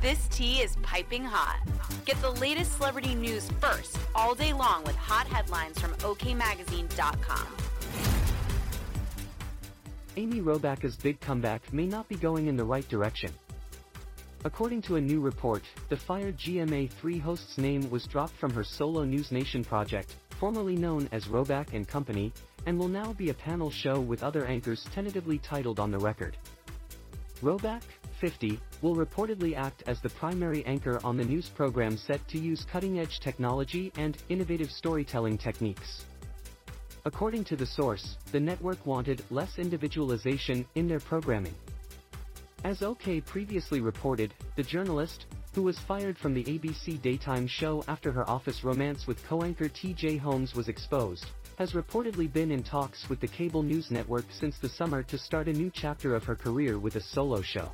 This tea is piping hot. Get the latest celebrity news first all day long with hot headlines from OKMagazine.com. Amy Robach's big comeback may not be going in the right direction. According to a new report, the fired GMA3 host's name was dropped from her solo News Nation project, formerly known as Robach and Company, and will now be a panel show with other anchors tentatively titled on the record. Robach, 50, will reportedly act as the primary anchor on the news program set to use cutting-edge technology and innovative storytelling techniques. According to the source, the network wanted less individualization in their programming. As OK previously reported, the journalist, who was fired from the ABC daytime show after her office romance with co-anchor TJ Holmes was exposed, has reportedly been in talks with the cable news network since the summer to start a new chapter of her career with a solo show.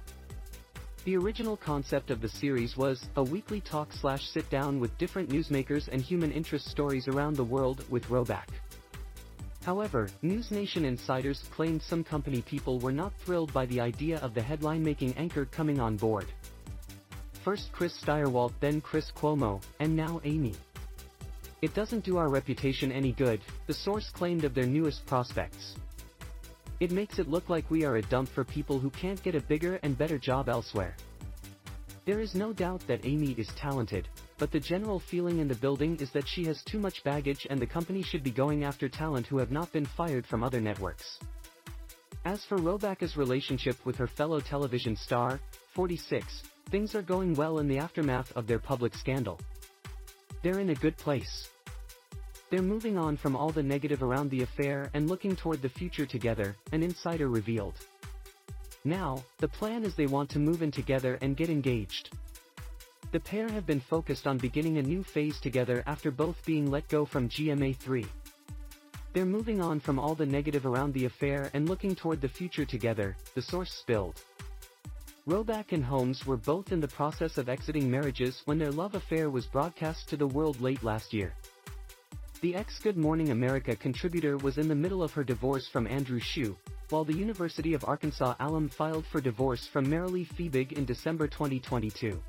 The original concept of the series was a weekly talk slash sit down with different newsmakers and human interest stories around the world with Robach. However, News Nation insiders claimed some company people were not thrilled by the idea of the headline-making anchor coming on board. First Chris Stirewalt then Chris Cuomo, and now Amy. It doesn't do our reputation any good, the source claimed of their newest prospects. It makes it look like we are a dump for people who can't get a bigger and better job elsewhere. There is no doubt that Amy is talented, but the general feeling in the building is that she has too much baggage and the company should be going after talent who have not been fired from other networks. As for Robach's relationship with her fellow television star, 46, things are going well in the aftermath of their public scandal. They're in a good place. They're moving on from all the negative around the affair and looking toward the future together, an insider revealed. Now, the plan is they want to move in together and get engaged. The pair have been focused on beginning a new phase together after both being let go from GMA3. They're moving on from all the negative around the affair and looking toward the future together, the source spilled. Robach and Holmes were both in the process of exiting marriages when their love affair was broadcast to the world late last year. The ex-Good Morning America contributor was in the middle of her divorce from Andrew Shue, while the University of Arkansas alum filed for divorce from Marilee Fiebig in December 2022.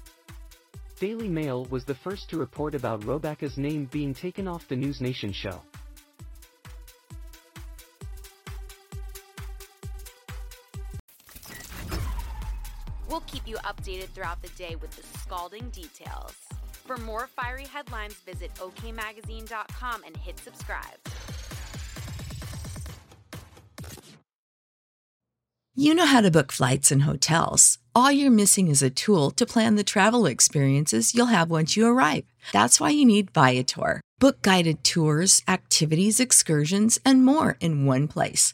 Daily Mail was the first to report about Robach's name being taken off the News Nation show. We'll keep you updated throughout the day with the scalding details. For more fiery headlines, visit okmagazine.com and hit subscribe. You know how to book flights and hotels. All you're missing is a tool to plan the travel experiences you'll have once you arrive. That's why you need Viator. Book guided tours, activities, excursions, and more in one place